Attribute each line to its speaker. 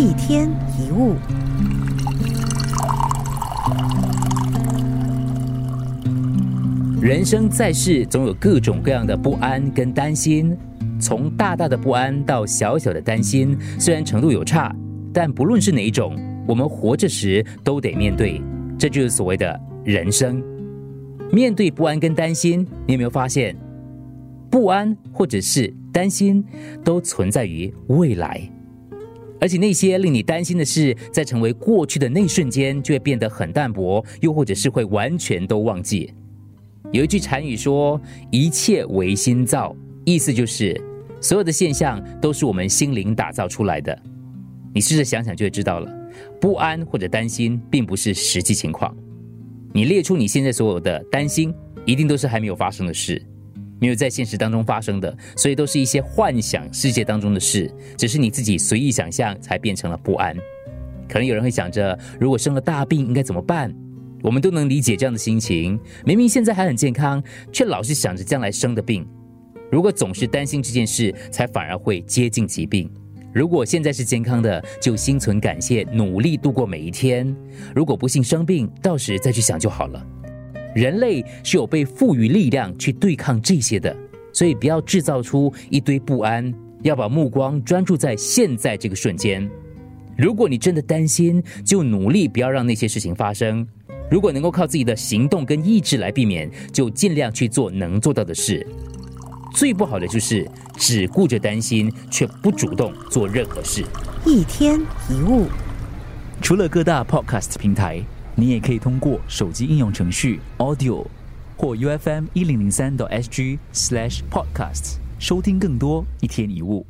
Speaker 1: 一天一物。
Speaker 2: 人生在世，总有各种各样的不安跟担心，从大大的不安到小小的担心，虽然程度有差，但不论是哪一种，我们活着时都得面对，这就是所谓的人生。面对不安跟担心，你有没有发现，不安或者是担心都存在于未来，而且那些令你担心的事，在成为过去的那一瞬间，就会变得很淡薄，又或者是会完全都忘记。有一句禅语说：“一切唯心造”，意思就是所有的现象都是我们心灵打造出来的。你试着想想就会知道了。不安或者担心并不是实际情况。你列出你现在所有的担心，一定都是还没有发生的事，没有在现实当中发生的，所以都是一些幻想世界当中的事，只是你自己随意想象才变成了不安。可能有人会想着，如果生了大病应该怎么办？我们都能理解这样的心情。明明现在还很健康，却老是想着将来生的病。如果总是担心这件事，才反而会接近疾病。如果现在是健康的，就心存感谢，努力度过每一天。如果不幸生病，到时再去想就好了。人类是有被赋予力量去对抗这些的，所以不要制造出一堆不安，要把目光专注在现在这个瞬间。如果你真的担心，就努力不要让那些事情发生。如果能够靠自己的行动跟意志来避免，就尽量去做能做到的事。最不好的就是只顾着担心，却不主动做任何事。
Speaker 1: 一天一物，
Speaker 3: 除了各大 podcast 平台，你也可以通过手机应用程序 Audio 或 UFM 一零零三到 SG slash Podcast 收听更多一天一物。